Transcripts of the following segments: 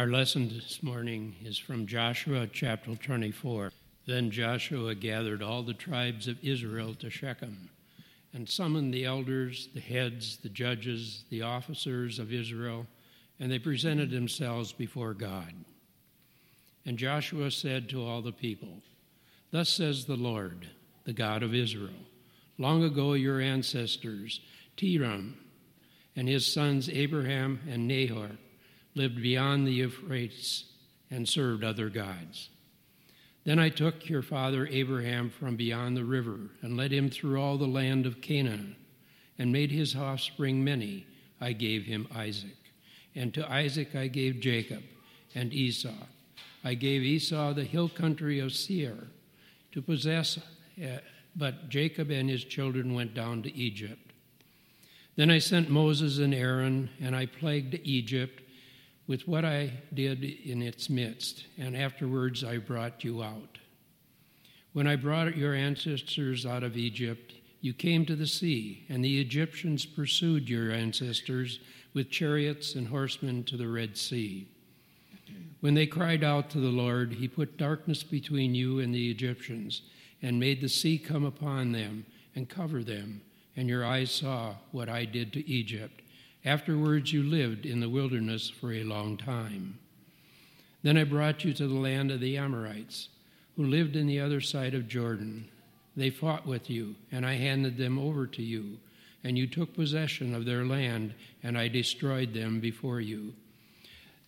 Our lesson this morning is from Joshua chapter 24. Then Joshua gathered all the tribes of Israel to Shechem and summoned the elders, the heads, the judges, the officers of Israel, and they presented themselves before God. And Joshua said to all the people, Thus says the Lord, the God of Israel Long ago your ancestors, Terah and his sons Abraham and Nahor, lived beyond the Euphrates and served other gods. Then I took your father Abraham from beyond the river and led him through all the land of Canaan and made his offspring many. I gave him Isaac. And to Isaac I gave Jacob and Esau. I gave Esau the hill country of Seir to possess, uh, but Jacob and his children went down to Egypt. Then I sent Moses and Aaron, and I plagued Egypt with what I did in its midst, and afterwards I brought you out. When I brought your ancestors out of Egypt, you came to the sea, and the Egyptians pursued your ancestors with chariots and horsemen to the Red Sea. When they cried out to the Lord, he put darkness between you and the Egyptians, and made the sea come upon them and cover them, and your eyes saw what I did to Egypt Afterwards, you lived in the wilderness for a long time. Then I brought you to the land of the Amorites, who lived in the other side of Jordan. They fought with you, and I handed them over to you, and you took possession of their land, and I destroyed them before you.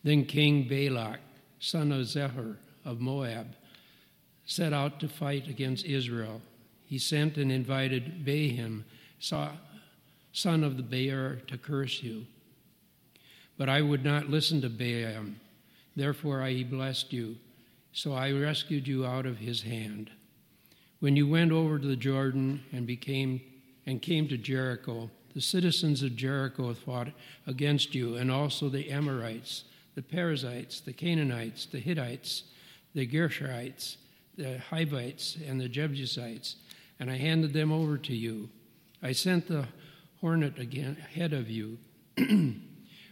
Then King Balak, son of Zippor of Moab, set out to fight against Israel. He sent and invited Balaam, son of Beor, to curse you. But I would not listen to Balaam. Therefore I blessed you. So I rescued you out of his hand. When you went over to the Jordan and became and came to Jericho, the citizens of Jericho fought against you, and also the Amorites, the Perizzites, the Canaanites, the Hittites, the Girgashites, the Hivites, and the Jebusites, and I handed them over to you. I sent the hornet again ahead of you,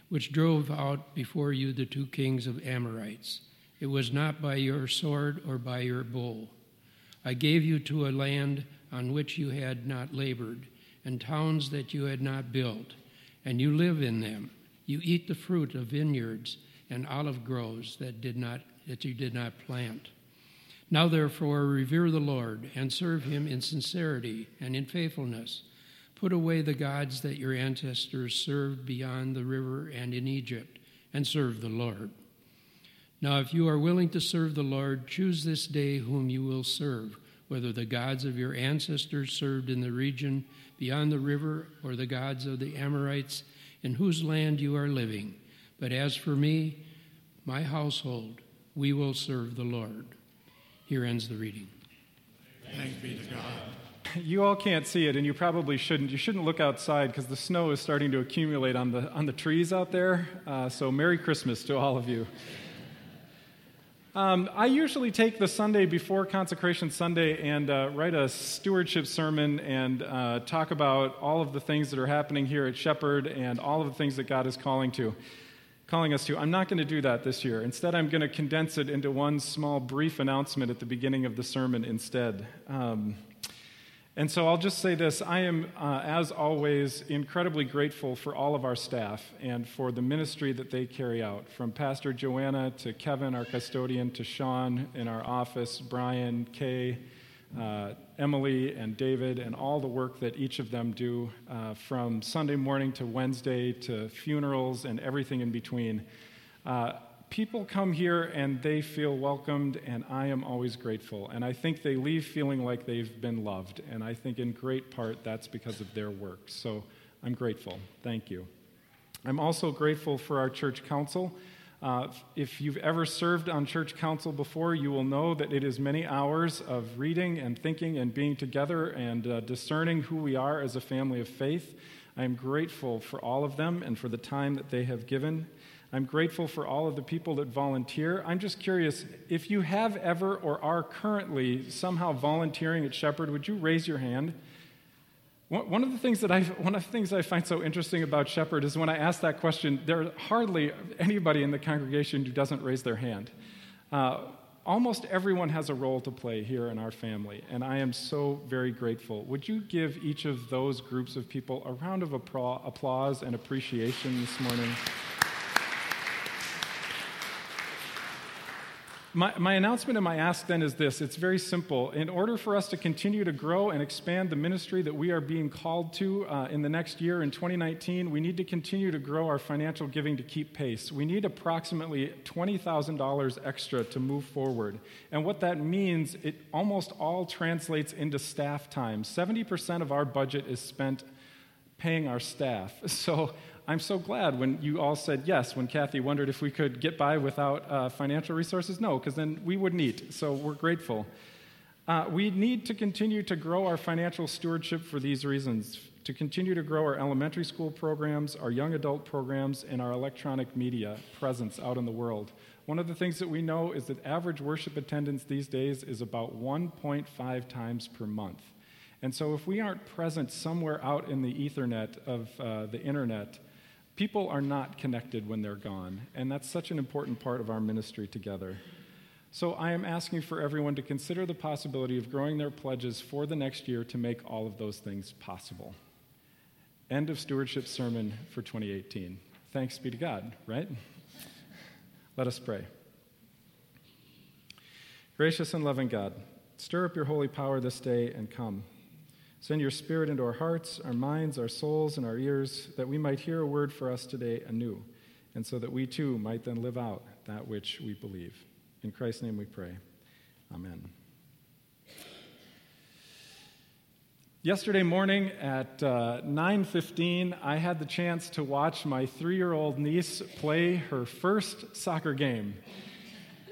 which drove out before you the two kings of Amorites. It was not by your sword or by your bow. I gave you to a land on which you had not labored, and towns that you had not built, and you live in them. You eat the fruit of vineyards and olive groves that did not that you did not plant. Now therefore revere the Lord and serve him in sincerity and in faithfulness Put away the gods that your ancestors served beyond the river and in Egypt, and serve the Lord. Now, if you are willing to serve the Lord, choose this day whom you will serve, whether the gods of your ancestors served in the region beyond the river or the gods of the Amorites in whose land you are living. But as for me, my household, we will serve the Lord. Here ends the reading. Thanks be to God you all can't see it, and you probably shouldn't. You shouldn't look outside because the snow is starting to accumulate on the, on the trees out there. Uh, so, Merry Christmas to all of you. Um, I usually take the Sunday before Consecration Sunday and uh, write a stewardship sermon and uh, talk about all of the things that are happening here at Shepherd and all of the things that God is calling to, calling us to. I'm not going to do that this year. Instead, I'm going to condense it into one small, brief announcement at the beginning of the sermon instead. Um, and so I'll just say this I am, uh, as always, incredibly grateful for all of our staff and for the ministry that they carry out. From Pastor Joanna to Kevin, our custodian, to Sean in our office, Brian, Kay, uh, Emily, and David, and all the work that each of them do uh, from Sunday morning to Wednesday to funerals and everything in between. People come here and they feel welcomed, and I am always grateful. And I think they leave feeling like they've been loved. And I think in great part that's because of their work. So I'm grateful. Thank you. I'm also grateful for our church council. Uh, if you've ever served on church council before, you will know that it is many hours of reading and thinking and being together and uh, discerning who we are as a family of faith. I am grateful for all of them and for the time that they have given. I'm grateful for all of the people that volunteer. I'm just curious if you have ever or are currently somehow volunteering at Shepherd, would you raise your hand? One of the things that I one of the things I find so interesting about Shepherd is when I ask that question, there's hardly anybody in the congregation who doesn't raise their hand. Uh, almost everyone has a role to play here in our family, and I am so very grateful. Would you give each of those groups of people a round of applause and appreciation this morning? My, my announcement and my ask then is this it's very simple. In order for us to continue to grow and expand the ministry that we are being called to uh, in the next year, in 2019, we need to continue to grow our financial giving to keep pace. We need approximately $20,000 extra to move forward. And what that means, it almost all translates into staff time. 70% of our budget is spent paying our staff. So I'm so glad when you all said yes when Kathy wondered if we could get by without uh, financial resources. No, because then we wouldn't eat. So we're grateful. Uh, we need to continue to grow our financial stewardship for these reasons to continue to grow our elementary school programs, our young adult programs, and our electronic media presence out in the world. One of the things that we know is that average worship attendance these days is about 1.5 times per month. And so, if we aren't present somewhere out in the Ethernet of uh, the internet, People are not connected when they're gone, and that's such an important part of our ministry together. So I am asking for everyone to consider the possibility of growing their pledges for the next year to make all of those things possible. End of stewardship sermon for 2018. Thanks be to God, right? Let us pray. Gracious and loving God, stir up your holy power this day and come. Send your Spirit into our hearts, our minds, our souls, and our ears, that we might hear a word for us today anew, and so that we too might then live out that which we believe. In Christ's name we pray. Amen. Yesterday morning at uh, 9:15, I had the chance to watch my three-year-old niece play her first soccer game.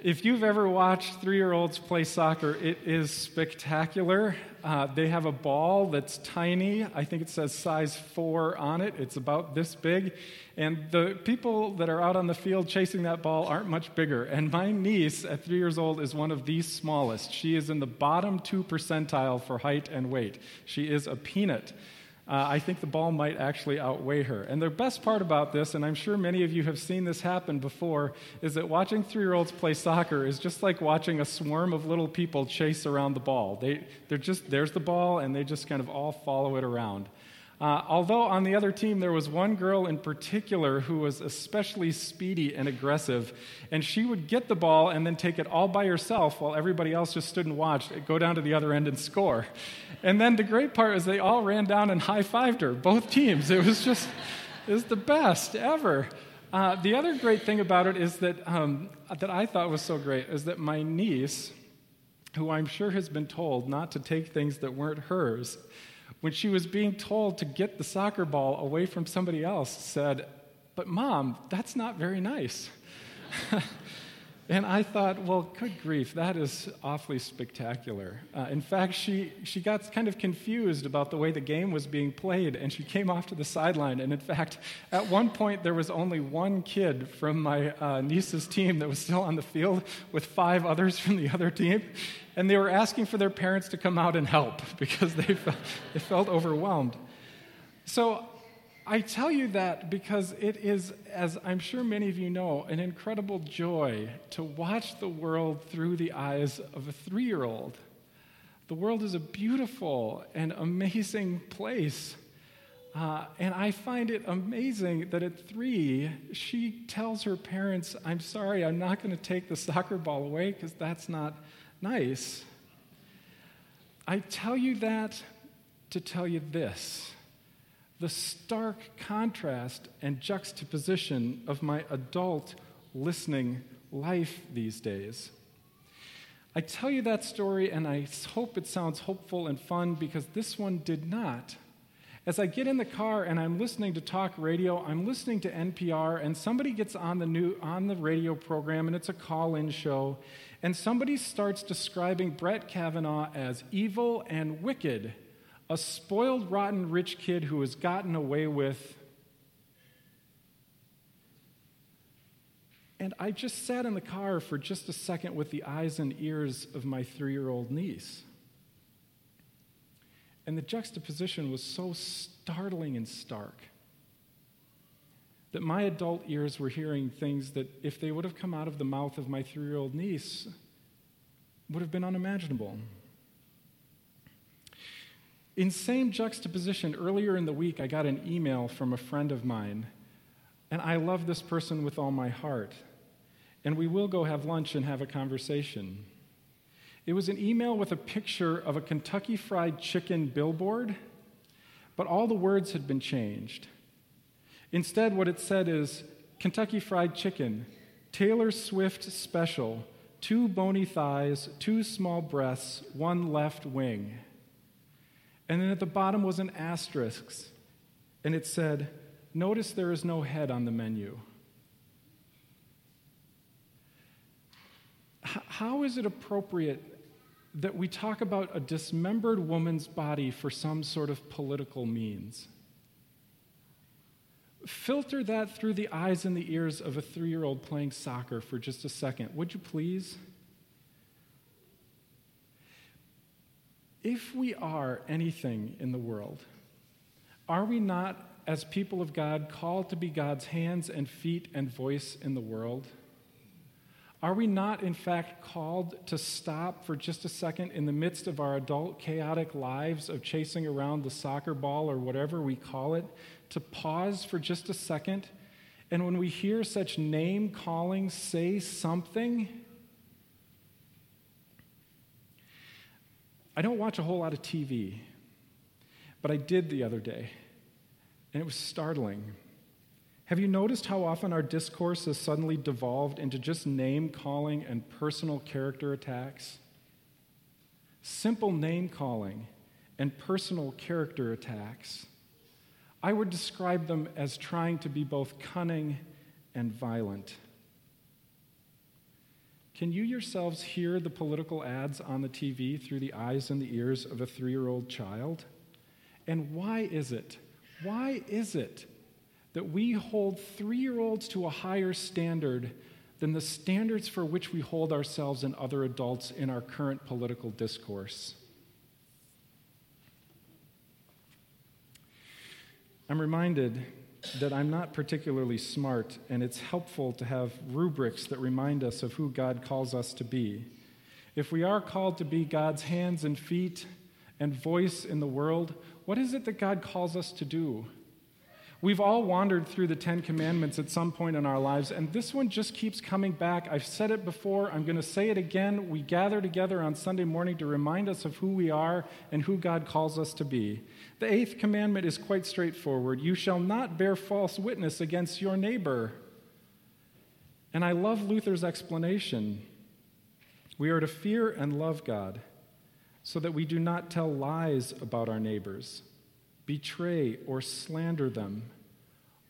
If you've ever watched three-year-olds play soccer, it is spectacular. Uh, they have a ball that's tiny. I think it says size four on it. It's about this big. And the people that are out on the field chasing that ball aren't much bigger. And my niece, at three years old, is one of the smallest. She is in the bottom two percentile for height and weight. She is a peanut uh, I think the ball might actually outweigh her. And the best part about this, and I'm sure many of you have seen this happen before, is that watching three year olds play soccer is just like watching a swarm of little people chase around the ball. They, they're just, there's the ball, and they just kind of all follow it around. Uh, although on the other team, there was one girl in particular who was especially speedy and aggressive, and she would get the ball and then take it all by herself while everybody else just stood and watched, go down to the other end and score. And then the great part is they all ran down and high fived her, both teams. It was just, it was the best ever. Uh, the other great thing about it is that, um, that I thought was so great is that my niece, who I'm sure has been told not to take things that weren't hers, when she was being told to get the soccer ball away from somebody else, said, But mom, that's not very nice. and I thought, well, good grief, that is awfully spectacular. Uh, in fact, she, she got kind of confused about the way the game was being played, and she came off to the sideline. And in fact, at one point, there was only one kid from my uh, niece's team that was still on the field with five others from the other team and they were asking for their parents to come out and help because they felt, they felt overwhelmed. So I tell you that because it is, as I'm sure many of you know, an incredible joy to watch the world through the eyes of a three year old. The world is a beautiful and amazing place. Uh, and I find it amazing that at three, she tells her parents, I'm sorry, I'm not going to take the soccer ball away because that's not nice. I tell you that to tell you this the stark contrast and juxtaposition of my adult listening life these days. I tell you that story, and I hope it sounds hopeful and fun because this one did not. As I get in the car and I'm listening to talk radio, I'm listening to NPR, and somebody gets on the new on the radio program, and it's a call-in show, and somebody starts describing Brett Kavanaugh as evil and wicked, a spoiled, rotten rich kid who has gotten away with. And I just sat in the car for just a second with the eyes and ears of my three year old niece. And the juxtaposition was so startling and stark that my adult ears were hearing things that, if they would have come out of the mouth of my three year old niece, would have been unimaginable. In same juxtaposition, earlier in the week, I got an email from a friend of mine, and I love this person with all my heart. And we will go have lunch and have a conversation. It was an email with a picture of a Kentucky Fried Chicken billboard, but all the words had been changed. Instead, what it said is Kentucky Fried Chicken, Taylor Swift special, two bony thighs, two small breasts, one left wing. And then at the bottom was an asterisk, and it said, Notice there is no head on the menu. How is it appropriate that we talk about a dismembered woman's body for some sort of political means? Filter that through the eyes and the ears of a three year old playing soccer for just a second, would you please? If we are anything in the world, are we not, as people of God, called to be God's hands and feet and voice in the world? Are we not, in fact, called to stop for just a second in the midst of our adult, chaotic lives of chasing around the soccer ball or whatever we call it, to pause for just a second? And when we hear such name calling, say something? I don't watch a whole lot of TV, but I did the other day, and it was startling. Have you noticed how often our discourse has suddenly devolved into just name calling and personal character attacks? Simple name calling and personal character attacks. I would describe them as trying to be both cunning and violent. Can you yourselves hear the political ads on the TV through the eyes and the ears of a three year old child? And why is it? Why is it that we hold three year olds to a higher standard than the standards for which we hold ourselves and other adults in our current political discourse. I'm reminded that I'm not particularly smart, and it's helpful to have rubrics that remind us of who God calls us to be. If we are called to be God's hands and feet and voice in the world, what is it that God calls us to do? We've all wandered through the Ten Commandments at some point in our lives, and this one just keeps coming back. I've said it before, I'm going to say it again. We gather together on Sunday morning to remind us of who we are and who God calls us to be. The eighth commandment is quite straightforward You shall not bear false witness against your neighbor. And I love Luther's explanation. We are to fear and love God so that we do not tell lies about our neighbors betray or slander them,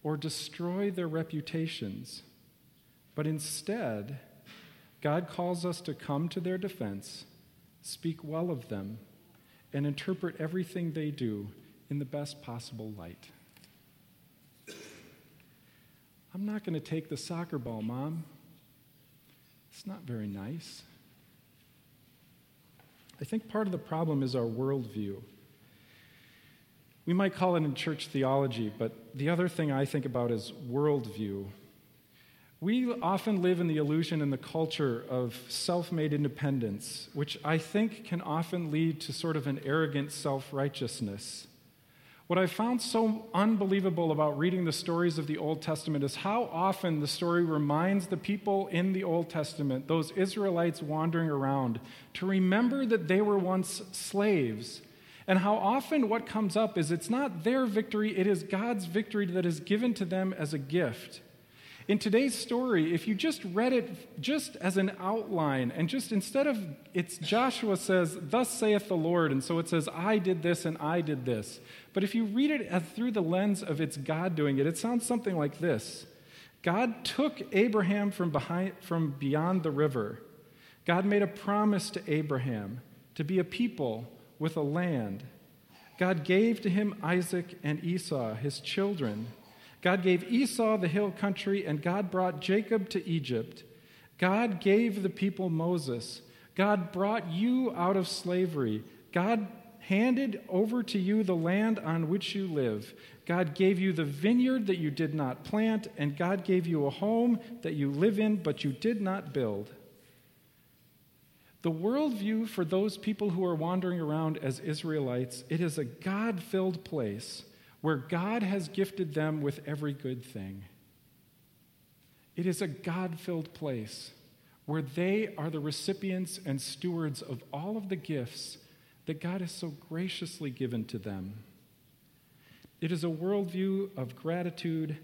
or destroy their reputations. But instead, God calls us to come to their defense, speak well of them, and interpret everything they do in the best possible light. I'm not going to take the soccer ball, Mom. It's not very nice. I think part of the problem is our worldview. We might call it in church theology, but the other thing I think about is worldview. We often live in the illusion and the culture of self made independence, which I think can often lead to sort of an arrogant self righteousness. What I found so unbelievable about reading the stories of the Old Testament is how often the story reminds the people in the Old Testament, those Israelites wandering around, to remember that they were once slaves and how often what comes up is it's not their victory, it is God's victory that is given to them as a gift. In today's story, if you just read it just as an outline, and just instead of it's Joshua says, Thus saith the Lord, and so it says, I did this and I did this. But if you read it through the lens of it's God doing it, it sounds something like this God took Abraham from, behind, from beyond the river. God made a promise to Abraham to be a people with a land. God gave to him Isaac and Esau, his children. God gave Esau the hill country, and God brought Jacob to Egypt. God gave the people Moses. God brought you out of slavery. God handed over to you the land on which you live. God gave you the vineyard that you did not plant, and God gave you a home that you live in, but you did not build. The worldview for those people who are wandering around as Israelites, it is a God filled place where God has gifted them with every good thing. It is a God filled place where they are the recipients and stewards of all of the gifts that God has so graciously given to them. It is a worldview of gratitude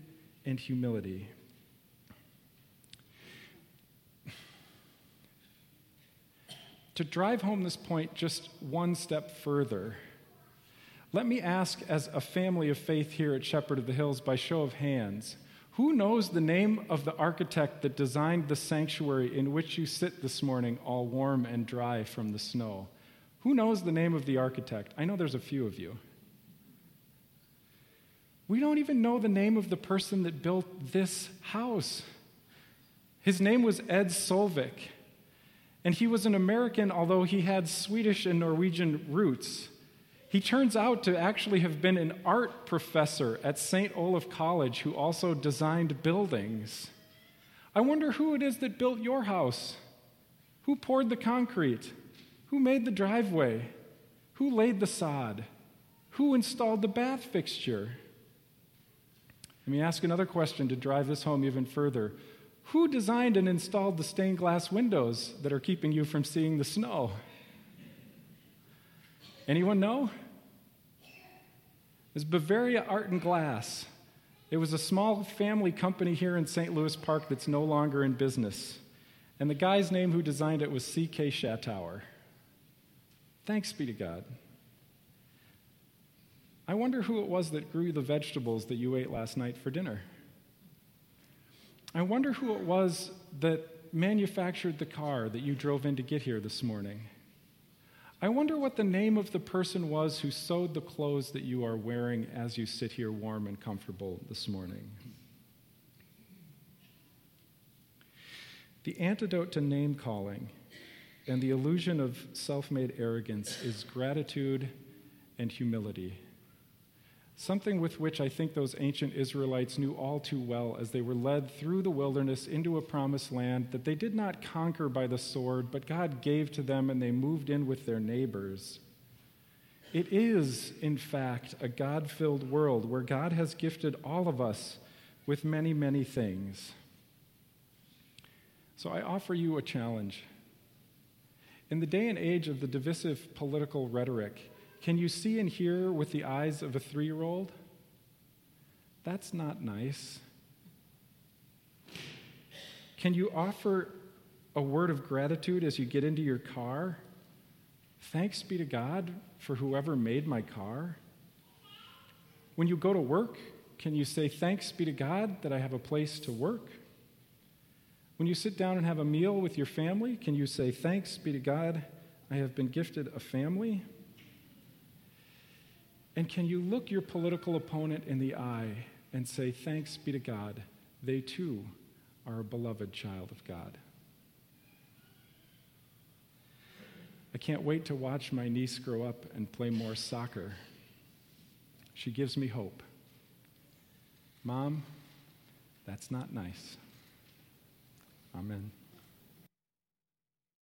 and humility. To drive home this point just one step further, let me ask, as a family of faith here at Shepherd of the Hills, by show of hands, who knows the name of the architect that designed the sanctuary in which you sit this morning, all warm and dry from the snow? Who knows the name of the architect? I know there's a few of you. We don't even know the name of the person that built this house. His name was Ed Sövik. And he was an American, although he had Swedish and Norwegian roots. He turns out to actually have been an art professor at St. Olaf College who also designed buildings. I wonder who it is that built your house. Who poured the concrete? Who made the driveway? Who laid the sod? Who installed the bath fixture? Let me ask another question to drive this home even further. Who designed and installed the stained glass windows that are keeping you from seeing the snow? Anyone know? It's Bavaria Art and Glass. It was a small family company here in St. Louis Park that's no longer in business. And the guy's name who designed it was C.K. Shattower. Thanks be to God. I wonder who it was that grew the vegetables that you ate last night for dinner. I wonder who it was that manufactured the car that you drove in to get here this morning. I wonder what the name of the person was who sewed the clothes that you are wearing as you sit here warm and comfortable this morning. The antidote to name calling and the illusion of self made arrogance is gratitude and humility something with which I think those ancient Israelites knew all too well as they were led through the wilderness into a promised land that they did not conquer by the sword, but God gave to them and they moved in with their neighbors. It is, in fact, a God filled world where God has gifted all of us with many, many things. So I offer you a challenge. In the day and age of the divisive political rhetoric, can you see and hear with the eyes of a three year old? That's not nice. Can you offer a word of gratitude as you get into your car? Thanks be to God for whoever made my car. When you go to work, can you say, Thanks be to God that I have a place to work? When you sit down and have a meal with your family, can you say, Thanks be to God I have been gifted a family? And can you look your political opponent in the eye and say, Thanks be to God, they too are a beloved child of God? I can't wait to watch my niece grow up and play more soccer. She gives me hope. Mom, that's not nice. Amen.